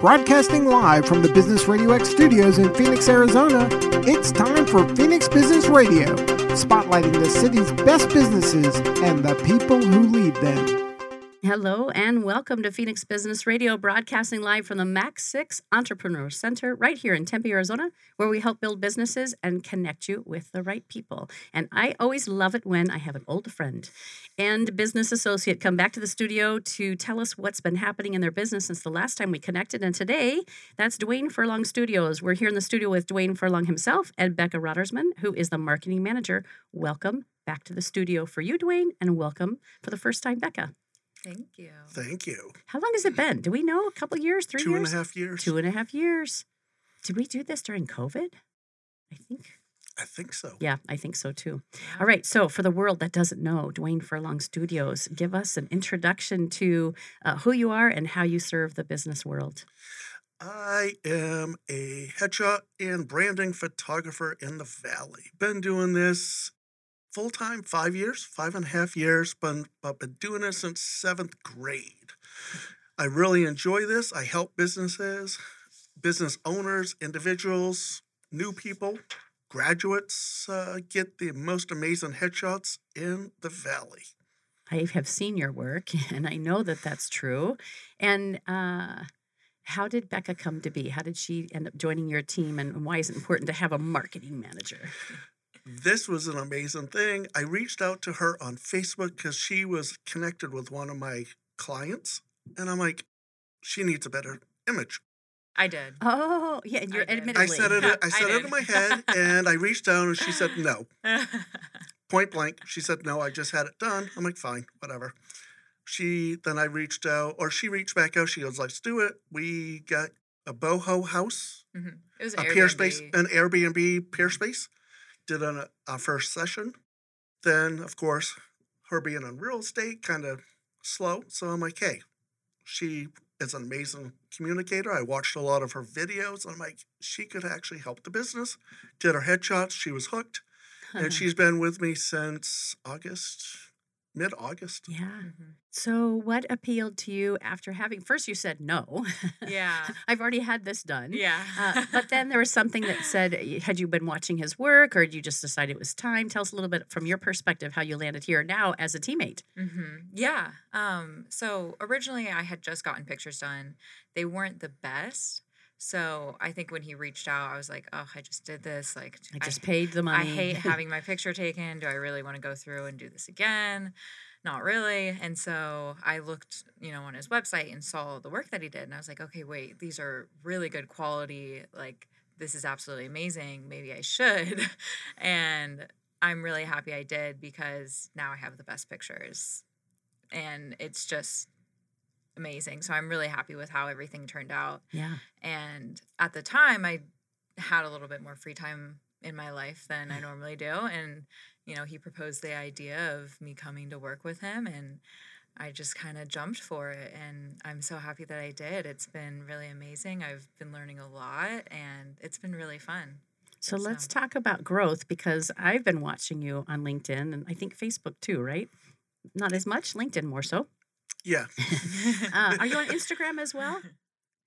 Broadcasting live from the Business Radio X studios in Phoenix, Arizona, it's time for Phoenix Business Radio, spotlighting the city's best businesses and the people who lead them. Hello and welcome to Phoenix Business Radio, broadcasting live from the MAC6 Entrepreneur Center right here in Tempe, Arizona, where we help build businesses and connect you with the right people. And I always love it when I have an old friend and business associate come back to the studio to tell us what's been happening in their business since the last time we connected. And today, that's Duane Furlong Studios. We're here in the studio with Duane Furlong himself and Becca Rottersman, who is the marketing manager. Welcome back to the studio for you, Duane, and welcome for the first time, Becca. Thank you. Thank you. How long has it been? Do we know? A couple years? Three Two years? and a half years. Two and a half years. Did we do this during COVID? I think. I think so. Yeah, I think so too. All right. So, for the world that doesn't know Duane Furlong Studios, give us an introduction to uh, who you are and how you serve the business world. I am a headshot and branding photographer in the Valley. Been doing this full time, five years, five and a half years, but, but been doing it since seventh grade. I really enjoy this. I help businesses, business owners, individuals, new people, graduates uh, get the most amazing headshots in the Valley. I have seen your work and I know that that's true. And uh, how did Becca come to be? How did she end up joining your team? And why is it important to have a marketing manager? this was an amazing thing. I reached out to her on Facebook because she was connected with one of my clients, and I'm like, she needs a better image. I did. Oh, yeah. And you're I. I admittedly. I said it. I I said it in my head, and I reached out, and she said no, point blank. She said no. I just had it done. I'm like, fine, whatever. She then I reached out, or she reached back out. She goes, let's do it. We got a boho house, Mhm. It was a an Peerspace, Airbnb. an Airbnb Peerspace. Did an, uh, a first session. Then, of course, her being in real estate, kind of slow. So I'm like, hey, she is an amazing communicator. I watched a lot of her videos. And I'm like, she could actually help the business. Did her headshots. She was hooked. And she's been with me since August, mid August. yeah. Mhm. So, what appealed to you after having? First, you said no. Yeah. I've already had this done. Yeah. Uh, but then there was something that said, had you been watching his work or did you just decide it was time? Tell us a little bit from your perspective how you landed here now as a teammate. hmm Yeah. Um, so originally I had just gotten pictures done. They weren't the best. So I think when he reached out, I was like, oh, I just did this. Like, I just paid the money. I hate having my picture taken. Do I really want to go through and do this again? Not really. And so I looked, you know, on his website and saw the work that he did. And I was like, okay, wait, these are really good quality. Like, this is absolutely amazing. Maybe I should. and I'm really happy I did because now I have the best pictures. And it's just amazing. So I'm really happy with how everything turned out. yeah. And at the time, I had a little bit more free time in my life than I normally do. And, you know, he proposed the idea of me coming to work with him. And I just kind of jumped for it. And I'm so happy that I did. It's been really amazing. I've been learning a lot and it's been really fun. So let's talk about growth because I've been watching you on LinkedIn and I think Facebook too, right? Not as much, LinkedIn more so. Yeah. Uh, are you on Instagram as well?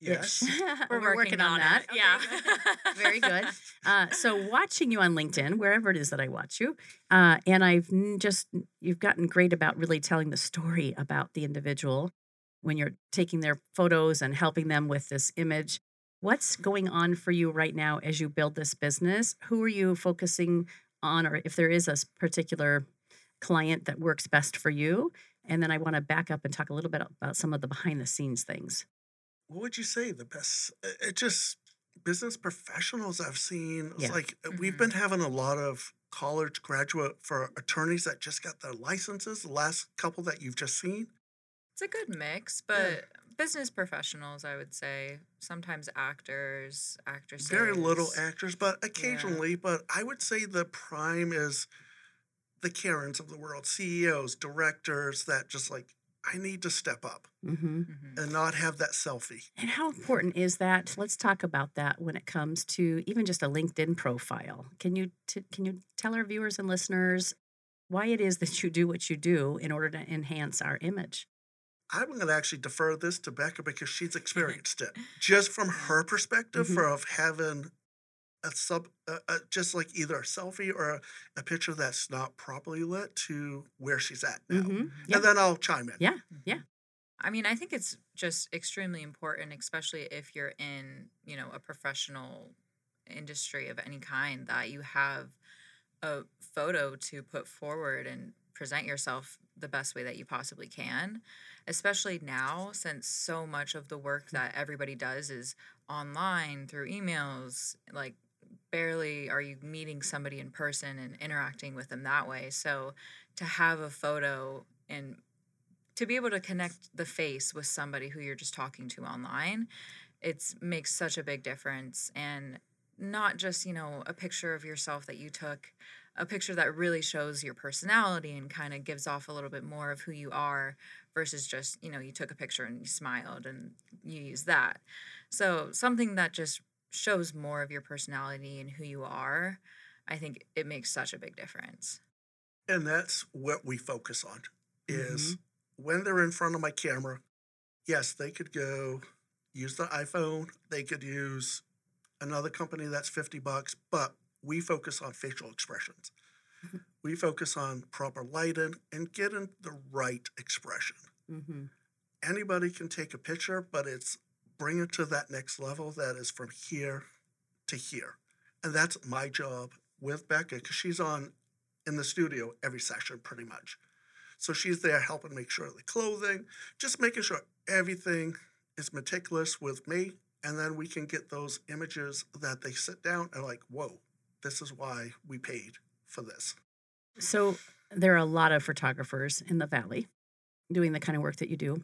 Yes. Ish. We're, working, on, that. it. Yeah. Okay. Very good. Uh, so watching you on LinkedIn, wherever it is that I watch you, uh, and I've n- just you've gotten great about really telling the story about the individual when you're taking their photos and helping them with this image. What's going on for you right now as you build this business? Who are you focusing on, or if there is a particular client that works best for you? And then I want to back up and talk a little bit about some of the behind the scenes things. what would you say the best uh, it just business professionals i've seen it's Yeah. like uh, we've Mhm. been having a lot of college graduate for attorneys that just got their licenses the last couple that you've just seen It's a good mix, but business professionals, I would say, sometimes actors, actresses. very little actors but occasionally but i would say the prime is the karens of the world ceos directors that just like i need to step up Mm-hmm. Mhm. and not have that selfie And how important is that? Let's talk about that when it comes to even just a LinkedIn profile. Can you t- can you tell our viewers and listeners why it is that you do what you do in order to enhance our image? I'm going to actually defer this to Becca because she's experienced it. Just from her perspective, Mhm. for of having a sub, uh, uh, just like either a selfie or a, a picture that's not properly lit to where she's at now. Mhm. Yeah. And then I'll chime in. Yeah. Yeah. I mean, I think it's just extremely important, especially if you're in, you know, a professional industry of any kind, that you have a photo to put forward and present yourself the best way that you possibly can. Especially now, since so much of the work that everybody does is online through emails, like barely are you meeting somebody in person and interacting with them that way. So to have a photo and to be able to connect the face with somebody who you're just talking to online it's makes such a big difference and not just you know a picture of yourself that you took a picture that really shows your personality and kind of gives off a little bit more of who you are versus just you know you took a picture and you smiled and you use that so something that just shows more of your personality and who you are i think it makes such a big difference And that's what we focus on is Mm-hmm. when they're in front of my camera, yes, they could go use the iPhone, they could use another company that's 50 bucks, but we focus on facial expressions. Mhm. We focus on proper lighting and getting the right expression. Mm-hmm. Anybody can take a picture, but it's bring it to that next level that is from here to here. And that's my job with Becca because she's on in the studio every session pretty much. So she's there helping make sure the clothing, just making sure everything is meticulous with me. And then we can get those images that they sit down and like, whoa, this is why we paid for this. So there are a lot of photographers in the valley doing the kind of work that you do.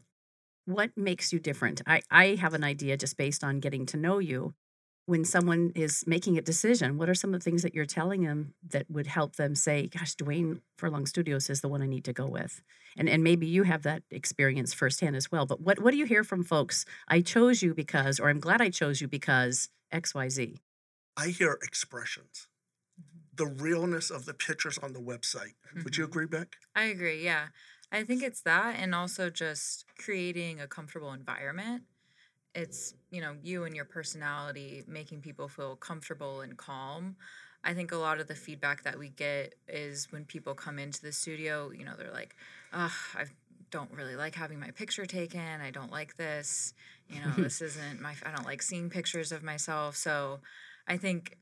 What makes you different? I, I have an idea just based on getting to know you. When someone is making a decision, what are some of the things that you're telling them that would help them say, gosh, Duane Furlong Studios is the one I need to go with? And and maybe you have that experience firsthand as well. But what, what do you hear from folks? I chose you because, or I'm glad I chose you because XYZ. I hear expressions, the realness of the pictures on the website. Would you Mhm. agree, Beck? I agree. Yeah. I think it's that and also just creating a comfortable environment. It's, you know, you and your personality making people feel comfortable and calm. I think a lot of the feedback that we get is when people come into the studio, you know, they're like, "Ugh, I don't really like having my picture taken. I don't like this. You know, this isn't my I don't like seeing pictures of myself." So, I think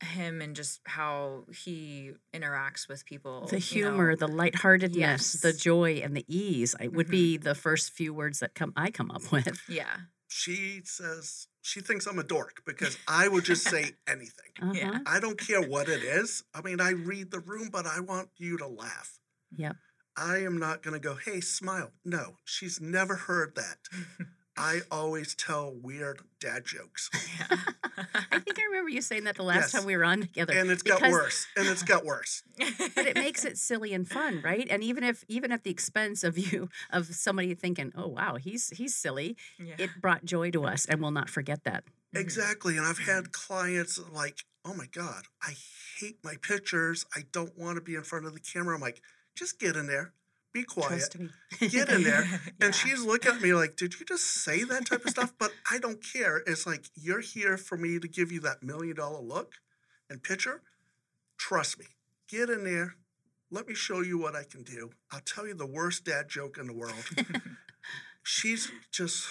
him and just how he interacts with people. the you know, humor, the lightheartedness, the joy, and the ease I, would Mhm. be the first few words that come I come up with. Yeah. She says she thinks I'm a dork because I would just say anything. Yeah. Uh-huh. I don't care what it is. I mean, I read the room, but I want you to laugh. Yep. I am not going to go, hey, smile. No, she's never heard that. I always tell weird dad jokes. Yeah. I think I remember you saying that the last Yes. time we were on together. And it's got worse. And it's got worse. But it makes it silly and fun, right? And even if even at the expense of you of somebody thinking, "Oh wow, he's he's silly," yeah. it brought joy to us, and we'll not forget that. Exactly. And I've had mm-hmm. clients like, oh my God, I hate my pictures. I don't want to be in front of the camera. I'm like, just get in there, be quiet, Trust me. get in there. Yeah. And she's looking at me like, did you just say that type of stuff? But I don't care. It's like, you're here for me to give you that million dollar look and picture. Trust me. Get in there. Let me show you what I can do. I'll tell you the worst dad joke in the world. She's just,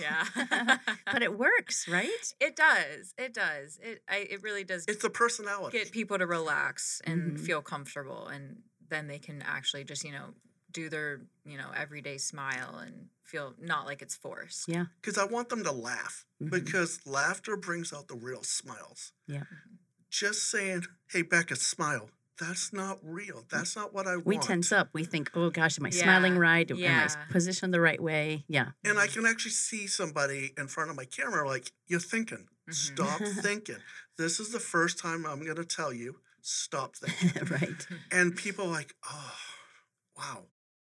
yeah. but it works, right? it does. It does. It I it really does it's the personality. get people to relax and Mhm. feel comfortable and then they can actually just, you know, do their, you know, everyday smile and feel not like it's forced. Yeah. Because I want them to laugh Mhm. because laughter brings out the real smiles. Yeah. Just saying, hey, Becca, smile. That's not real. That's not what I want. We tense up. We think, "Oh gosh, am I smiling Yeah. right? Am I s- Yeah. positioned the right way?" Yeah. And I can actually see somebody in front of my camera like, you're thinking. Mhm. Stop thinking. This is the first time I'm going to tell you, stop thinking. right. and people are like, oh, wow.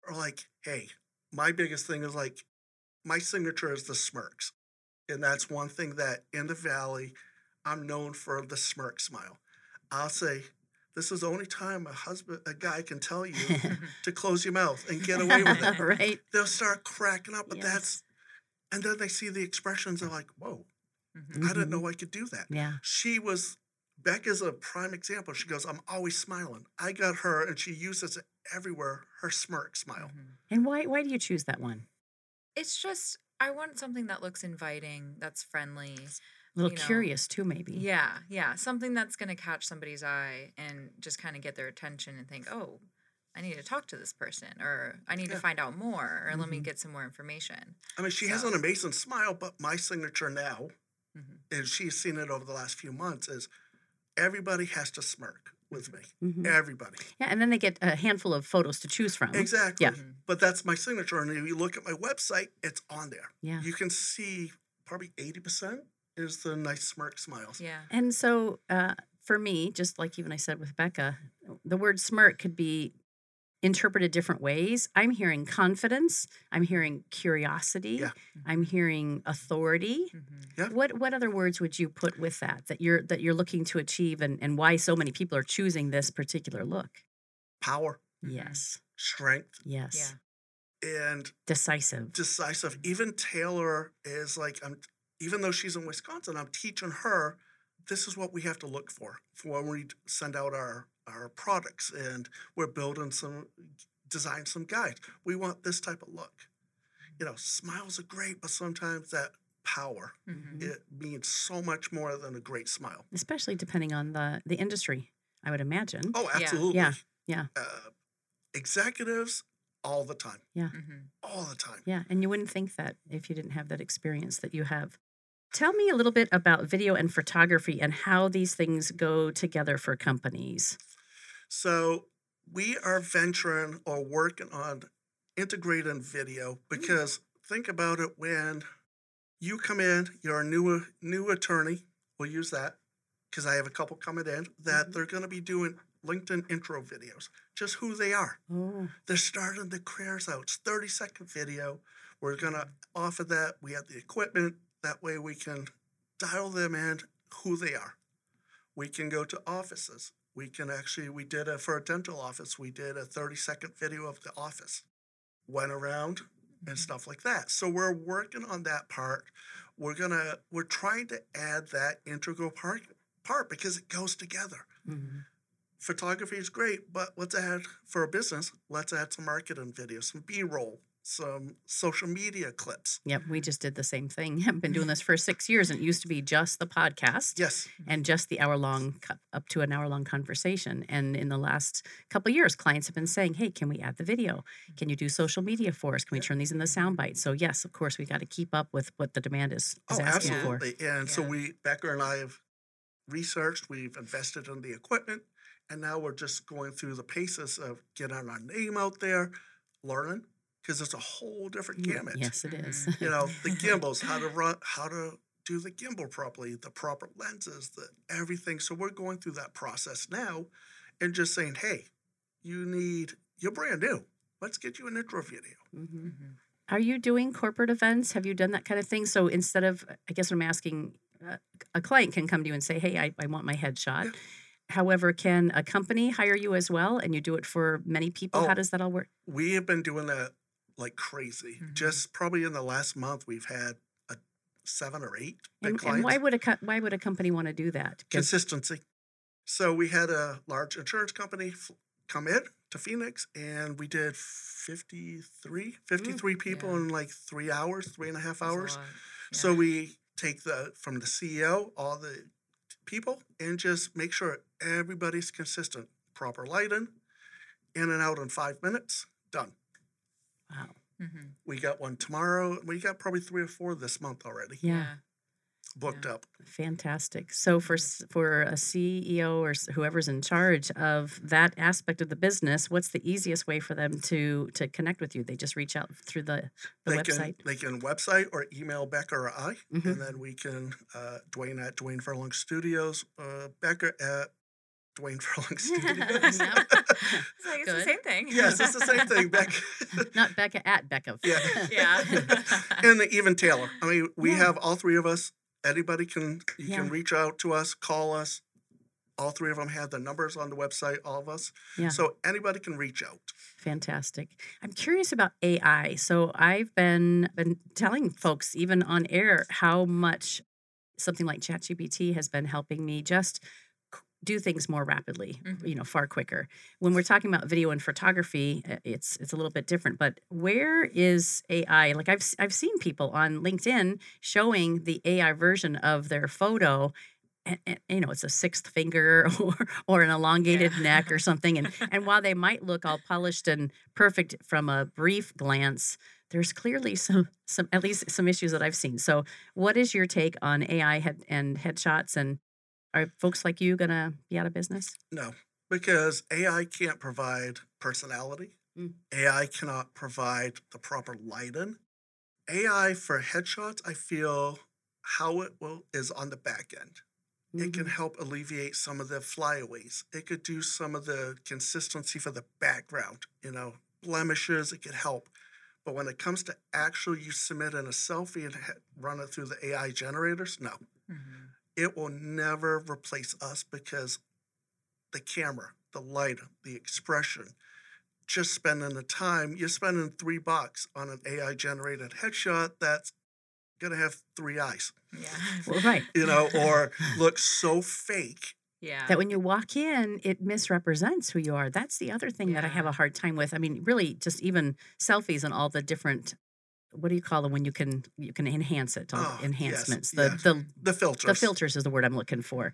Or like, hey, my biggest thing is like, my signature is the smirks. And that's one thing that in the valley, I'm known for the smirk smile. I'll say, This is the only time a husband, a guy can tell you to close your mouth and get away with it. right? They'll start cracking up, but Yes. that's, and then they see the expressions. They're like, "Whoa, Mhm. I didn't know I could do that." Yeah. She was. Becca's a prime example. She goes, "I'm always smiling." I got her, and she uses it everywhere. Her smirk smile. Mhm. And why why do you choose that one? It's just I want something that looks inviting, that's friendly. A little You know, curious too, maybe. Yeah, yeah, something that's going to catch somebody's eye and just kind of get their attention and think, "Oh, I need to talk to this person or I need Yeah. to find out more or let me Mhm. get some more information." I mean, she has an amazing smile, but my signature now, Mhm. and she's seen it over the last few months, is everybody has to smirk with me. Mhm. Everybody. Yeah, and then they get a handful of photos to choose from. Exactly. Yeah. Mhm. But that's my signature. And if you look at my website, it's on there. Yeah. You can see probably 80% is the nice smirk smiles. Yeah. And so uh, for me, just like even I said with Becca, the word smirk could be interpreted different ways. I'm hearing confidence. I'm hearing curiosity. Yeah. I'm hearing authority. Mhm. Yeah. What what other words would you put with that that you're that you're looking to achieve and, and why so many people are choosing this particular look? Power. Yes. strength, Yes. Yeah. and Decisive. decisive. Even Taylor is like, I'm, even though she's in Wisconsin, I'm teaching her this is what we have to look for for when we send out our, our products and we're building some, design some guides. We want this type of look. You know, smiles are great, but sometimes that power, Mhm. it means so much more than a great smile. Especially depending on the the industry, I would imagine. Oh, absolutely. Yeah, yeah. Uh, executives all the time, Mhm. all the time. Yeah, and you wouldn't think that if you didn't have that experience that you have. Tell me a little bit about video and photography and how these things go together for companies. So we are venturing or working on integrating video because think about it when you come in, you're a new new attorney. We'll use that because I have a couple coming in that Mhm. they're going to be doing LinkedIn intro videos, just who they are. Oh, They're starting the careers out. It's 30 second video. We're going to offer that. We have the equipment. That way we can dial them in who they are. We can go to offices. We can actually, we did a, for a dental office, we did a 30 second video of the office. Went around and stuff like that. So we're working on that part. We're gonna, we're trying to add that integral part, part because it goes together mhm. photography is great, but let's add for a business, let's add some marketing videos, some B roll, some social media clips. Yep, we just did the same thing. I've been doing this for six years, and it used to be just the podcast Yes. and just the hour long, up to an hour long conversation. And in the last couple of years, clients have been saying, "Hey, can we add the video? Can you do social media for us? Can we turn these into sound bites?" So yes, of course, we got to keep up with what the demand is, is Oh, asking for. absolutely. And so we, Becca and I have researched, we've invested in the equipment, and now we're just going through the paces of getting our name out there, learning, because it's a whole different gamut. Yes, it is. You know, the gimbals, how to run, how to do the gimbal properly, the proper lenses, the everything. So we're going through that process now and just saying, hey, you need, you're brand new. Let's get you an intro video. Mhm. Mhm. Are you doing corporate events? Have you done that kind of thing? So instead of, I guess I'm asking, uh, a client can come to you and say, hey, I, I want my headshot. Yeah. However, can a company hire you as well and you do it for many people? How Oh. does that all work? We have been doing that like crazy. Mhm. Just probably in the last month, we've had a seven or eight And, clients. and why would a co- why would a company want to do that? Consistency. So we had a large insurance company f- come in to Phoenix and we did 53, 53 people yeah. in like three hours, three and a half That's a hours. So we take the from the CEO, all the people, and just make sure everybody's consistent. Proper lighting, in and out in five minutes, done. Wow. Mhm. We got one tomorrow. We got probably three or four this month already Yeah. booked Yeah. up. Fantastic. So for for a CEO or whoever's in charge of that aspect of the business, what's the easiest way for them to to connect with you? They just reach out through the the they website. can they can website or email Becca or I, Mhm. and then we can uh, Duane at Duane Furlong Studios, uh, Becca at Duane Furlong Studios. Yep. It's like it's Good. the same thing. yes, it's the same thing, Becca. Not Becca at Becca. Yeah. Yeah. and even Taylor. I mean, we Yeah. have all three of us. Anybody can you Yeah. can reach out to us, call us, All three of them have the numbers on the website, all of us. Yeah. So anybody can reach out. Fantastic. I'm curious about AI. So I've been been telling folks even on air how much something like ChatGPT has been helping me just c- do things more rapidly, Mhm. you know, far quicker. When we're talking about video and photography, uh, it's it's a little bit different, but where is AI? Like I've I've seen people on LinkedIn showing the AI version of their photo and, and, you know it's a sixth finger or or an elongated Yeah. neck or something and and while they might look all polished and perfect from a brief glance there's clearly some some at least some issues that i've seen so what is your take on ai head and headshots and are folks like you gonna be out of business No, because AI can't provide personality. Mm. AI cannot provide the proper lighting. AI for headshots, I feel how it will is on the back end. It can Mhm. help alleviate some of the flyaways. It could do some of the consistency for the background, you know, blemishes. It could help. But when it comes to actual, you submit in a selfie and run it through the AI generators, no. It will never replace us because the camera, the light, the expression, just spending the time, you're spending three bucks on an AI generated headshot that's gonna have three eyes, Yeah. well, right you know, or looks so fake. yeah. that when you walk in, it misrepresents who you are. That's the other thing that I have a hard time with. I mean, really, just even selfies and all the different. What do you call them when you can you can enhance it? Oh, yes, enhancements. The yes. the The filters. the filters is the word I'm looking for.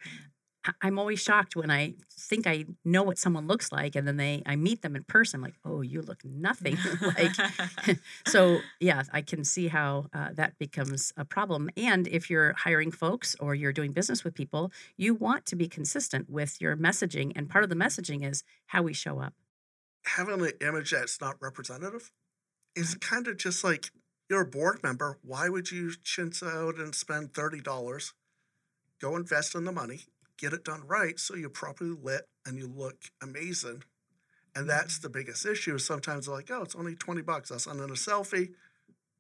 I'm always shocked when I think I know what someone looks like, and then they I meet them in person. I'm like, oh, you look nothing like. so yeah, I can see how uh, that becomes a problem. And if you're hiring folks or you're doing business with people, you want to be consistent with your messaging, and part of the messaging is how we show up. Having an image that's not representative is kind of just like you're a board member. Why would you chintz out and spend $30, go invest in the money, get it done right so you're properly lit and you look amazing? And that's the biggest issue. is Sometimes they're like, oh, it's only 20 bucks. I'll send in a selfie.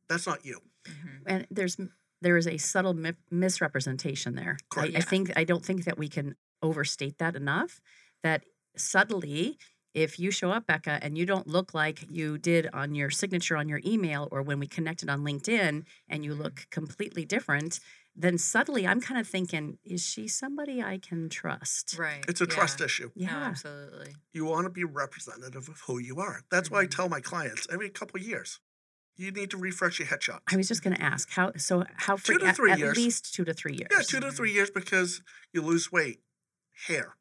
That's not you. Mhm. and there's there is a subtle mi- misrepresentation there. I, Correct. I Yeah. think I don't think that we can overstate that enough. That subtly, if you show up, Becca, and you don't look like you did on your signature on your email or when we connected on LinkedIn, and you look completely different, then subtly I'm kind of thinking, is she somebody I can trust? Right. It's a yeah. trust issue. No, Yeah. absolutely. You want to be representative of who you are. That's why I Mhm. tell my clients every couple of years, you need to refresh your headshot. I was just going to ask how. So how Two fre- to at- three at, years. least two to three years. Yeah, two to three years because you lose weight, hair,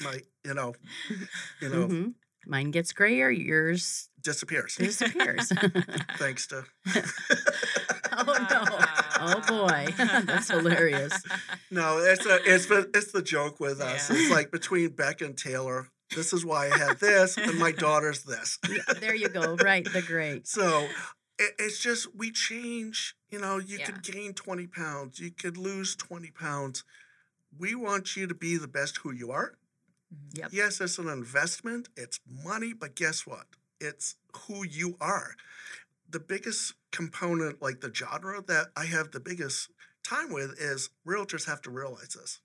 might you know, you know, Mhm. Mine gets grayer. Yours disappears disappears. thanks to. oh no! Oh boy, that's hilarious. No, it's a, it's the it's the joke with us. Yeah. It's like between Beck and Taylor. This is why I had this, and my daughter's this. Yeah, there you go. Right, the great. So it, it's just we change. You know, you Yeah. could gain twenty pounds, you could lose twenty pounds. We want you to be the best who you are. Yep. Yes, it's an investment, it's money, but guess what? It's who you are. The biggest component, like the genre that I have the biggest time with, is realtors have to realize this.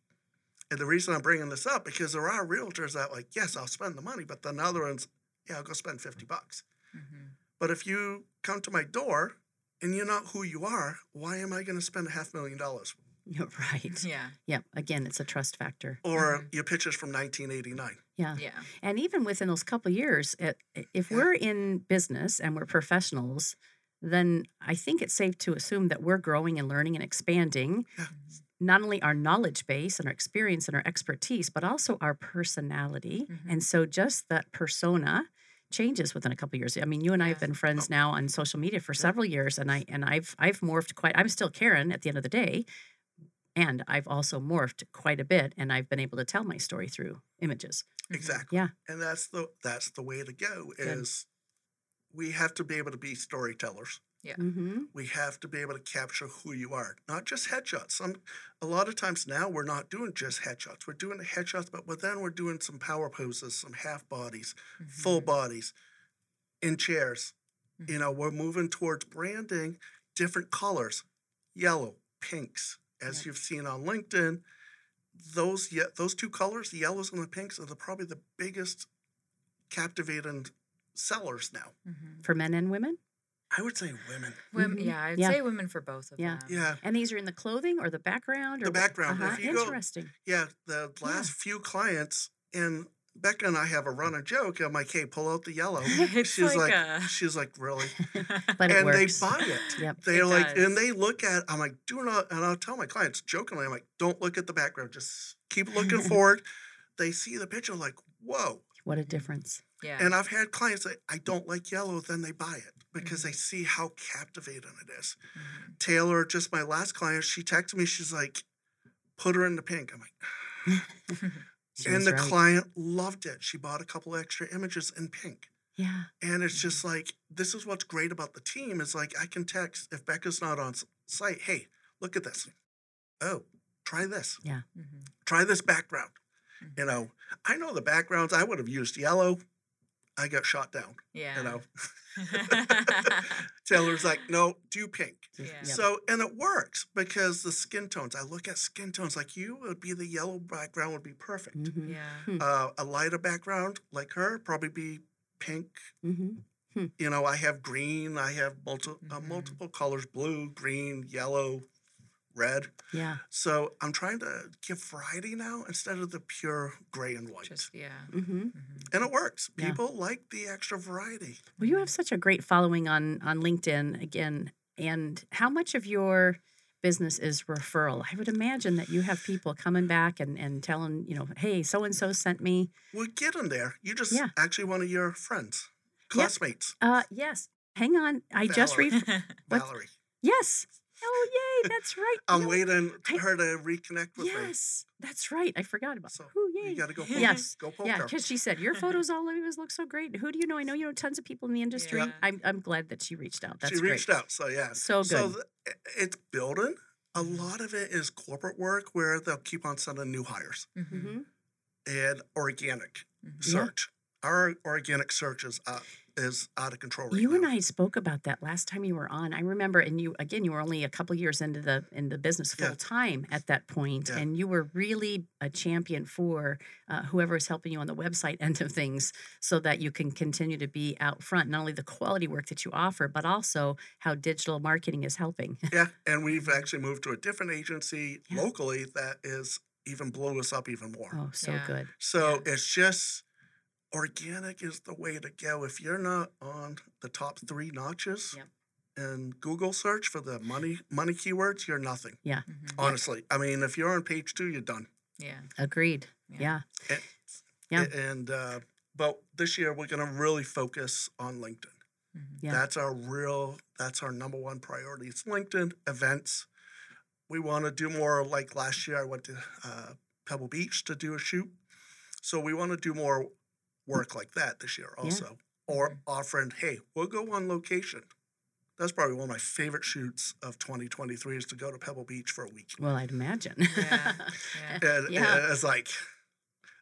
And the reason I'm bringing this up because there are realtors that like, yes, I'll spend the money, but then the other ones, yeah, I'll go spend 50 bucks. Mhm. But if you come to my door and you're not who you are, why am I going to spend a half million dollars? You're right. Yeah. Yeah. Again, it's a trust factor. Or your pictures from 1989. Yeah. Yeah. And even within those couple years, it, if Yeah. we're in business and we're professionals, then I think it's safe to assume that we're growing and learning and expanding Yeah. not only our knowledge base and our experience and our expertise, but also our personality. Mhm. And so just that persona changes within a couple years. I mean, you and I have been friends Oh. now on social media for Yeah. several years and I and I've I've morphed quite I'm still Karen at the end of the day. And I've also morphed quite a bit and I've been able to tell my story through images. Exactly. Yeah. And that's the that's the way to go Good. is we have to be able to be storytellers. Mm-hmm. We have to be able to capture who you are, not just headshots. Some a lot of times now we're not doing just headshots. We're doing the headshots, but then we're doing some power poses, some half bodies, full Mhm. bodies, in chairs. You know, we're moving towards branding different colors, yellow, pinks, as Yep. you've seen on LinkedIn. those ye- those two colors, the yellows and the pinks, are the, probably the biggest captivating sellers now. Mhm. For men and women? I would say women. Women, Mhm. yeah, I'd Yeah. say women for both of Yeah. them. Yeah, And these are in the clothing or the background? Or The what? background. Uh-huh. If you go- Interesting. yeah. The last few clients and Becca and I have a running joke. I'm like, hey, pull out the yellow. She's like like, a- she's like, really? But it and works. they buy it. Yep. They're It like, does. and they look at. I'm like, do not. And I'll tell my clients jokingly, I'm like, don't look at the background. Just keep looking forward. They see the picture, like, whoa. What a difference. yeah. And I've had clients that I don't like yellow, then they buy it because Mm-hmm. they see how captivating it is. Mhm. Taylor, just my last client, she texted me. She's like, put her in the pink. I'm like, She and the right. client loved it. She bought a couple extra images in pink. Yeah. And it's just like, this is what's great about the team is like, I can text if Becca's not on site, hey, look at this. Oh, try this. Mhm. Try this background. Mhm. You know, I know the backgrounds. I would have used yellow. I got shot down. Yeah. You know, Taylor's like, no, do pink. Yeah. So, and it works because the skin tones, I look at skin tones like you it would be the yellow background would be perfect. Mhm. yeah. Uh, a lighter background like her probably be pink. Mm-hmm. You know, I have green, I have multi- uh, Mhm. multiple colors blue, green, yellow, red. Yeah. So I'm trying to give variety now instead of the pure gray and white. Just yeah. hmm Mhm. and it works. Yeah. People like the extra variety. Well, you have such a great following on on LinkedIn again. And how much of your business is referral? I would imagine that you have people coming back and, and telling, you know, hey, so and so sent me. Well, get them there. You just Yeah. actually one of your friends, Yeah. classmates, Uh yes. Hang on. I just read Valerie. Yes. Oh yay, that's right. I'm No, waiting for her to reconnect with me. Yes, that's right. I forgot about. So Ooh, you got to go. Poke Yes. Go poke Yeah, because she said your photos all always look so great. Who do you know? I know you know tons of people in the industry. Yeah. I'm I'm glad that she reached out. That's she reached great. out. So yeah. So So th- it's building. A lot of it is corporate work where they'll keep on sending new hires Mhm. hmm and organic Mhm. Yeah. search. Our organic search is out, is out of control right You now. and I spoke about that last time you were on. I remember, and you again, you were only a couple years into the in the business Yeah. full time at that point, Yeah. and you were really a champion for uh, whoever is helping you on the website end of things, so that you can continue to be out front. Not only the quality work that you offer, but also how digital marketing is helping. Yeah, and we've actually moved to a different agency Yeah. locally that is even blew us up even more. oh, so Yeah. good. So it's just organic is the way to go. If you're not on the top three notches Yep. in Google search for the money money keywords, you're nothing. Yeah, Mhm. Honestly, I mean, if you're on page two, you're done. Yeah. agreed. Yeah. Yeah, And, Yeah. And uh, but this year we're going to really focus on LinkedIn. Mhm. Yeah. That's our real. That's our number one priority. It's LinkedIn events. We want to do more. Like last year, I went to uh, Pebble Beach to do a shoot. So we want to do more work like that this year also, or Mhm. offering, hey, we'll go on location. That's probably one of my favorite shoots of 2023 is to go to Pebble Beach for a week. well, I'd imagine. Yeah, yeah. And, Yeah. and it's like,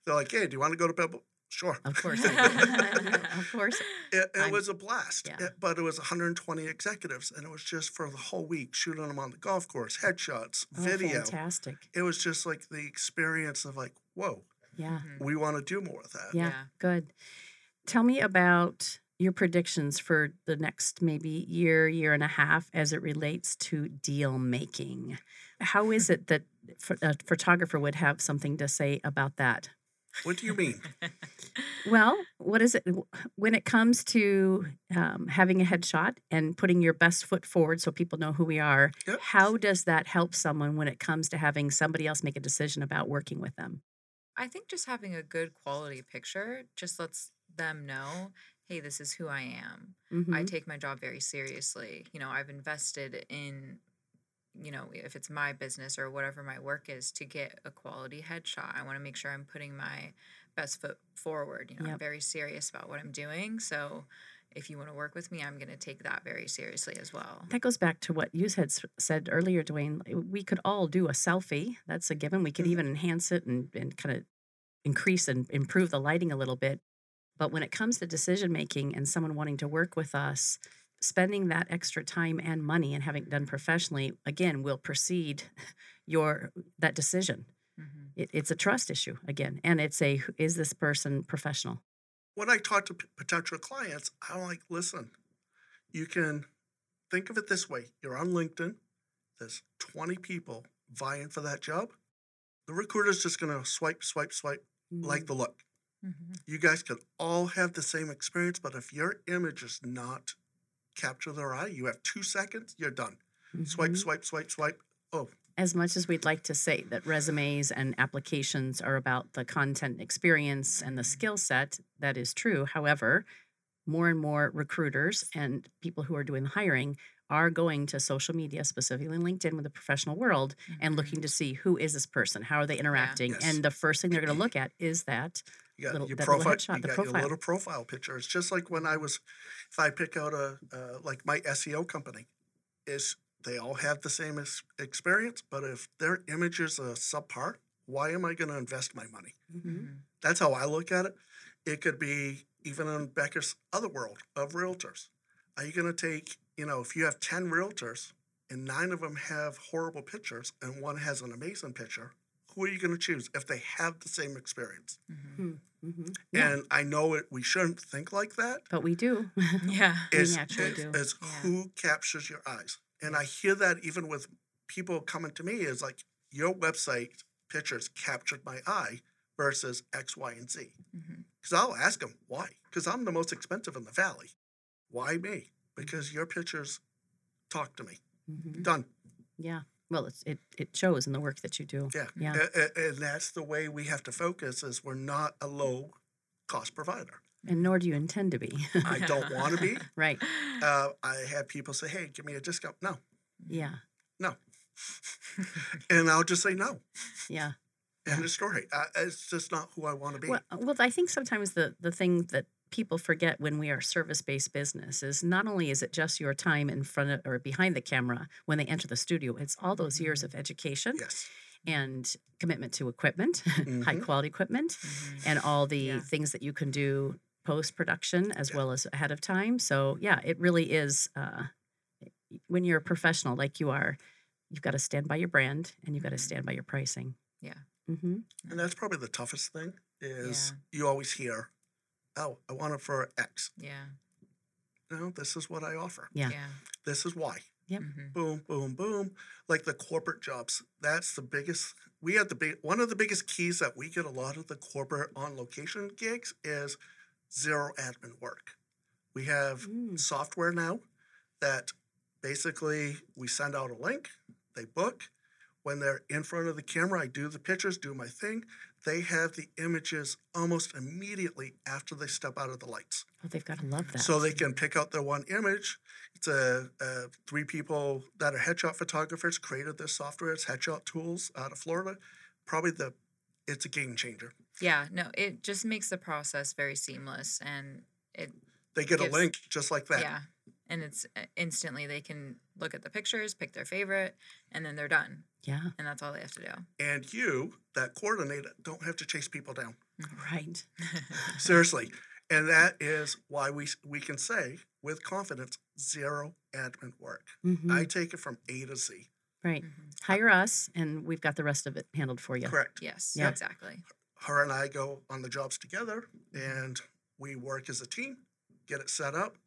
they're like, hey, do you want to go to Pebble? Sure. of course, of course. It, it was a blast, yeah. It- but it was 120 executives, and it was just for the whole week shooting them on the golf course, headshots, Oh, video. fantastic. It was just like the experience of like, whoa, Yeah. Mhm. we want to do more of that. Yeah, Yeah. good. Tell me about your predictions for the next maybe year, year and a half as it relates to deal making. How is it that a photographer would have something to say about that? What do you mean? Well, what is it when it comes to um, having a headshot and putting your best foot forward so people know who we are? Yep. How does that help someone when it comes to having somebody else make a decision about working with them? I think just having a good quality picture just lets them know, hey, this is who I am. I Mhm. take my job very seriously. You know, I've invested in, you know, if it's my business or whatever my work is, to get a quality headshot. I want to make sure I'm putting my best foot forward. You know, Yep. I'm very serious about what I'm doing. So if you want to work with me, I'm going to take that very seriously as well. That goes back to what you had said earlier, Duane. We could all do a selfie. That's a given. We could Mhm. even enhance it and, and kind of increase and improve the lighting a little bit. But when it comes to decision making and someone wanting to work with us, spending that extra time and money and having it done professionally, again, will precede your that decision. Mhm. It, it's a trust issue again, and it's a is this person professional? When I talk to p- potential clients, I'm like, listen, you can think of it this way you're on LinkedIn, there's 20 people vying for that job. The recruiter's just going to swipe, swipe, swipe, like the look. Mhm. You guys could all have the same experience, but if your image is not capture their eye, you have two seconds, you're done. Swipe, Mhm. swipe, swipe, swipe. Oh, as much as we'd like to say that resumes and applications are about the content experience and the skill set, that is true. However, more and more recruiters and people who are doing the hiring are going to social media, specifically LinkedIn with the professional world, and Mhm. looking to see who is this person? How are they interacting? Yes. And the first thing they're going to look at is that You got Little- your that little profile. headshot, you the got profile. your little profile picture. It's just like when I was, if I pick out a uh, like my SEO company, is they all have the same ex- experience, but if their image is a subpar, why am I going to invest my money? Mhm. That's how I look at it. It could be even in Becca's other world of realtors. Are you going to take, you know, if you have 10 realtors and nine of them have horrible pictures and one has an amazing picture, who are you going to choose if they have the same experience? Mhm. Mhm. Yeah. And I know it, we shouldn't think like that. but we do. Yeah. We It's, naturally it's, do. it's Yeah. who captures your eyes. And I hear that even with people coming to me is like, your website pictures captured my eye versus X, Y, and Z. Because I'll ask them, why? Because I'm the most expensive in the valley. Why me? Because your pictures talk to me. Mhm. Done. Yeah. Well, it's, it it shows in the work that you do. Yeah. Yeah. And that's the way we have to focus is we're not a low cost provider. And nor do you intend to be. I don't want to be. right. Uh, I have people say, hey, give me a discount. No. Yeah. No. and I'll just say no. Yeah. End of story. Uh, it's just not who I want to be. Well, well, I think sometimes the the thing that people forget when we are service based business is not only is it just your time in front of or behind the camera when they enter the studio, it's all those years of education yes. and commitment to equipment, high Mhm. quality equipment, Mhm. and all the Yeah. things that you can do post production as Yeah. well as ahead of time. So yeah, it really is. Uh, when you're a professional like you are, you've got to stand by your brand and you've got to Mhm. stand by your pricing. Yeah. hmm And that's probably the toughest thing is Yeah. you always hear, oh, I want it for X. Yeah. No, this is what I offer. Yeah. Yeah. This is why. Yep. Mhm. Boom, boom, boom. Like the corporate jobs. That's the biggest. We have the big one of the biggest keys that we get a lot of the corporate on location gigs is zero admin work. We have Mm. software now that basically we send out a link, they book. When they're in front of the camera, I do the pictures, do my thing. They have the images almost immediately after they step out of the lights. Oh, they've got to love that. So they can pick out their one image. It's a, uh three people that are headshot photographers created this software. It's Headshot Tools out of Florida. Probably the, it's a game changer. Yeah. No, it just makes the process very seamless and it They get Gives- a link just like that. yeah. And it's uh, instantly they can look at the pictures, pick their favorite, and then they're done. yeah. And that's all they have to do. And you, that coordinator, don't have to chase people down. Right. Seriously. And that is why we we can say with confidence zero admin work. Mhm. I take it from A to Z. right. Mhm. Hire us, and we've got the rest of it handled for you. Correct. Yes, Yeah. exactly. Her and I go on the jobs together and we work as a team, get it set up,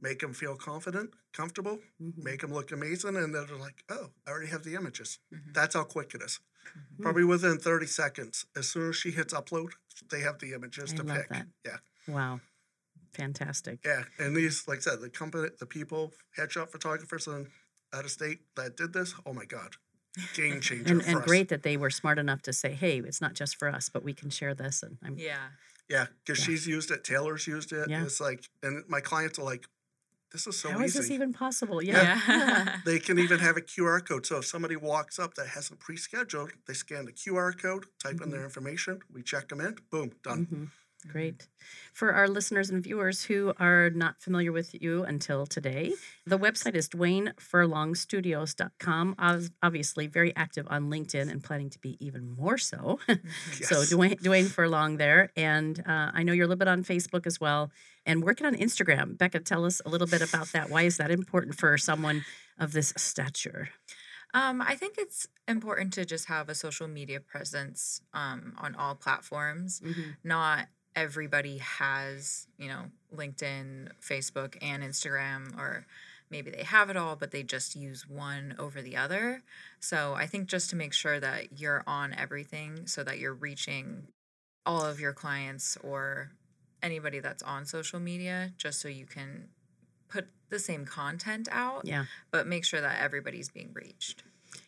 make them feel confident, comfortable, Mhm. make them look amazing, and they're like, "Oh, I already have the images." Mhm. That's how quick it is. Mhm. Probably within 30 seconds. As soon as she hits upload, they have the images I to love pick. that. Yeah. Wow. Fantastic. Yeah, and these, like I said, the company, the people, headshot photographers in out of state that did this. Oh my God, game changer And, for and us. great that they were smart enough to say, "Hey, it's not just for us, but we can share this." And I'm Yeah. Yeah, because Yeah. she's used it. Taylor's used it. Yeah. It's like, and my clients are like, "This is so how is easy." this even possible? Yeah. Yeah. they can even have a QR code. So if somebody walks up that hasn't pre-scheduled, they scan the QR code, type in their information, we check them in, boom, done. Mhm. Great. For our listeners and viewers who are not familiar with you until today, the website is DuaneFurlongStudios.com. Ob- Obviously, very active on LinkedIn and planning to be even more so. So, Yes. Duane, Duane Furlong there. And uh, I know you're a little bit on Facebook as well and working on Instagram. Becca, tell us a little bit about that. Why is that important for someone of this stature? Um, I think it's important to just have a social media presence um, on all platforms. Mhm. Not everybody has, you know, LinkedIn, Facebook, and Instagram, or maybe they have it all, but they just use one over the other. So I think just to make sure that you're on everything so that you're reaching all of your clients or anybody that's on social media, just so you can put the same content out, Yeah. but make sure that everybody's being reached.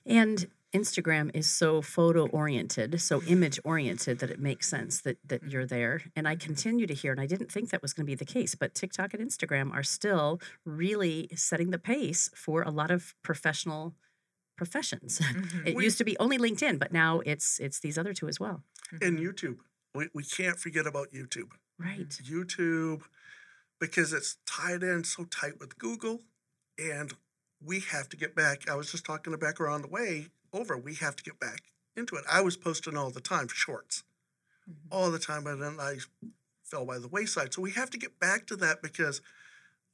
And Instagram is so photo oriented, so image oriented that it makes sense that that you're there. And I continue to hear, and I didn't think that was going to be the case, but TikTok and Instagram are still really setting the pace for a lot of professional professions. Mhm. it We- used to be only LinkedIn, but now it's it's these other two as well. And YouTube. We, we can't forget about YouTube. Right. YouTube, because it's tied in so tight with Google. And we have to get back. I was just talking to Becca on the way over. We have to get back into it. I was posting all the time, shorts, Mhm. all the time, but then I fell by the wayside. So we have to get back to that because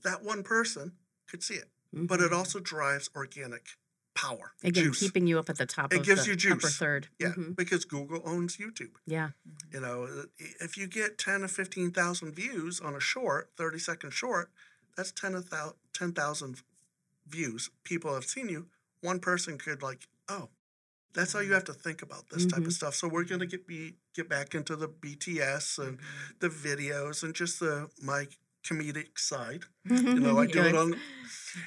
that one person could see it, but it Mhm. also drives organic power. again juice. keeping you up at the top It of gives the you upper juice. third. Yeah, Mhm. because Google owns YouTube. Yeah. You know, if you get 10 or 15,000 views on a short, 30 second short, that's 10 of thou- 10,000 views. People have seen you. One person could like, oh, that's how you have to think about this type Mhm. of stuff. So we're gonna get be get back into the BTS and the videos and just the my comedic side. You know, I do it on,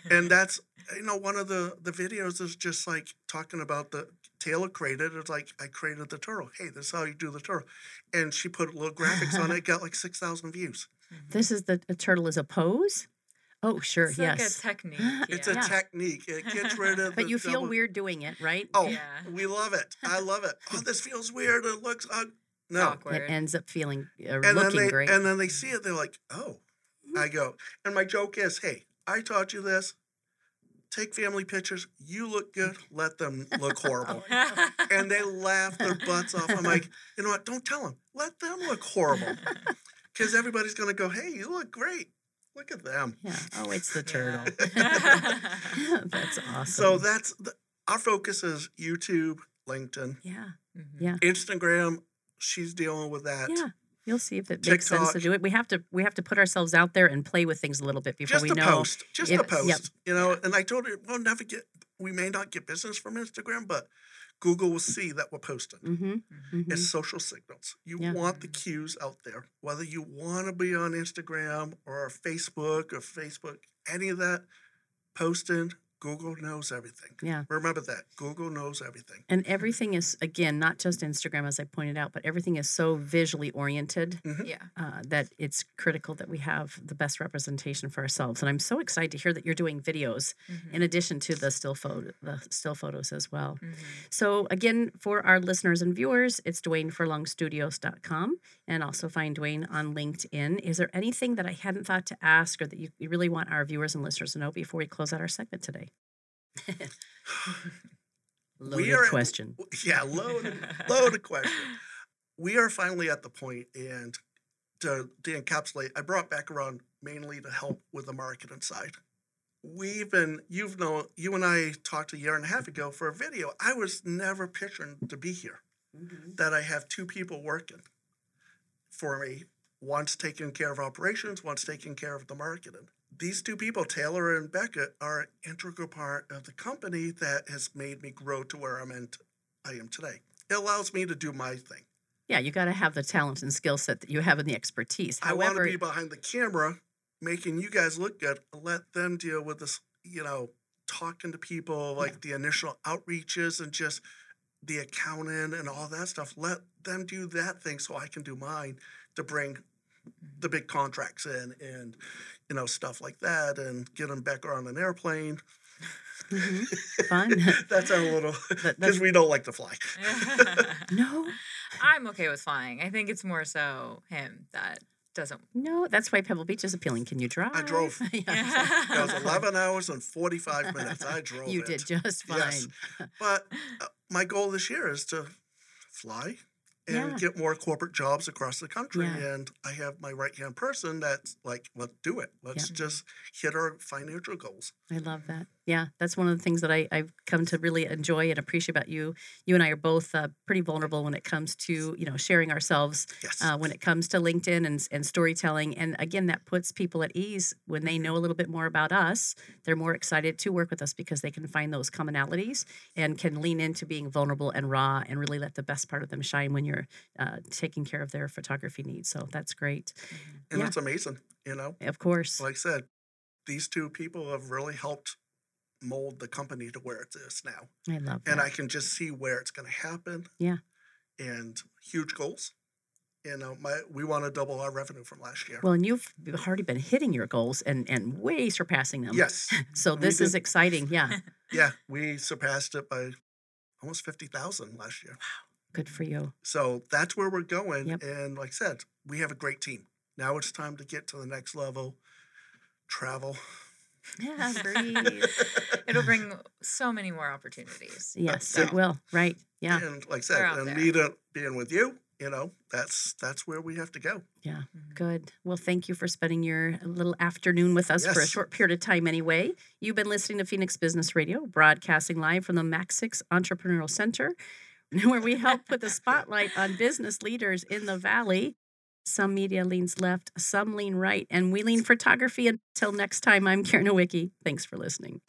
and that's you know one of the the videos is just like talking about the Taylor created. It's like I created the turtle. Hey, this is how you do the turtle, and she put little graphics on it. Got like six thousand views. This is the a turtle is a pose. Oh, sure, Yes. It's like a technique. It's yeah. a technique. It gets rid of. but the you feel double- weird doing it, right? Oh, Yeah. we love it. I love it. Oh, this feels weird. It looks. Uh, no, awkward. It ends up feeling uh, and then looking they great. and then they see it. They're like, oh. I go, and my joke is, hey, I taught you this. Take family pictures. You look good. Let them look horrible. and they laugh their butts off. I'm like, you know what? Don't tell them. Let them look horrible. Because everybody's going to go, hey, you look great. Look at them. yeah. Oh, it's the turtle. That's awesome. So that's the, our focus is YouTube, LinkedIn, yeah, Mhm. Yeah. Instagram. She's dealing with that. yeah. You'll see if it makes sense to do it. We have to we have to put ourselves out there and play with things a little bit before Just we to know. post. Just if- to post. yep. You know, and I told her we'll never get, we may not get business from Instagram, but Google will see that we're posting. Mm-hmm. Mhm. It's social signals. You Yeah. want the cues out there, whether you want to be on Instagram or Facebook or Facebook, any of that, posting. Google knows everything. Yeah. Remember that. Google knows everything. And everything is again not just Instagram, as I pointed out, but everything is so visually oriented Yeah. uh, that it's critical that we have the best representation for ourselves. And I'm so excited to hear that you're doing videos Mhm. in addition to the still photo, the still photos as well. Mhm. So again, for our listeners and viewers, it's DuaneFurlongStudios.com and also find Duane on LinkedIn. Is there anything that I hadn't thought to ask or that you, you really want our viewers and listeners to know before we close out our segment today? Loaded at- question. Yeah, loaded, loaded question. We are finally at the point, and to, to encapsulate, I brought back around mainly to help with the marketing side. We've been, you've known, you and I talked a year and a half ago for a video. I was never picturing to be here. Mm-hmm. that I have two people working for me. once taking care of operations, once taking care of the marketing. These two people, Taylor and Becca, are an integral part of the company that has made me grow to where I'm in t- I am today. It allows me to do my thing. Yeah, you got to have the talent and skill set that you have and the expertise. I want to be behind the camera, making you guys look good. Let them deal with this, you know, talking to people, like the initial outreaches and just the accounting and all that stuff. Let them do that thing so I can do mine to bring the big contracts in and, you know, stuff like that and get them back on an airplane. Mhm. fun. that's our little, because we don't like to fly. no, I'm okay with flying. I think it's more so him that doesn't. no, that's why Pebble Beach is appealing. Can you drive? I drove. Yeah. It was 11 hours and 45 minutes. I drove You it. did just fine. Yes. But uh, my goal this year is to fly and Yeah. get more corporate jobs across the country. Yeah. And I have my right hand person that's like, let's do it. Let's Yeah. just hit our financial goals. I love that. Yeah, that's one of the things that I, I've come to really enjoy and appreciate about you. You and I are both uh, pretty vulnerable when it comes to you know sharing ourselves. Yes. Uh, when it comes to LinkedIn and, and storytelling, and again, that puts people at ease when they know a little bit more about us. They're more excited to work with us because they can find those commonalities and can lean into being vulnerable and raw and really let the best part of them shine when you're uh, taking care of their photography needs. So that's great. and yeah. it's amazing, you know. Of course. Like I said, these two people have really helped mold the company to where it is now. I love that. And I can just see where it's going to happen. Yeah. And huge goals. You know, my we want to double our revenue from last year. Well, and you've already been hitting your goals and, and way surpassing them. yes. So this is exciting. Yeah. Yeah, we surpassed it by almost 50,000 last year. Wow. Good for you. So that's where we're going. Yep. And like I said, we have a great team. Now it's time to get to the next level. Travel. Yeah, breathe. It'll bring so many more opportunities. yes, Yeah. it will. Right. Yeah. And like I said, out and there. Nita being with you, you know, that's that's where we have to go. Yeah. Mhm. Good. Well, thank you for spending your little afternoon with us for a short period of time anyway. You've been listening to Phoenix Business Radio, broadcasting live from the MAC6 Entrepreneurial Center, where we help put the spotlight on business leaders in the valley. Some media leans left, some lean right, and we lean photography. Until next time, I'm Karen Nowicki. Thanks for listening.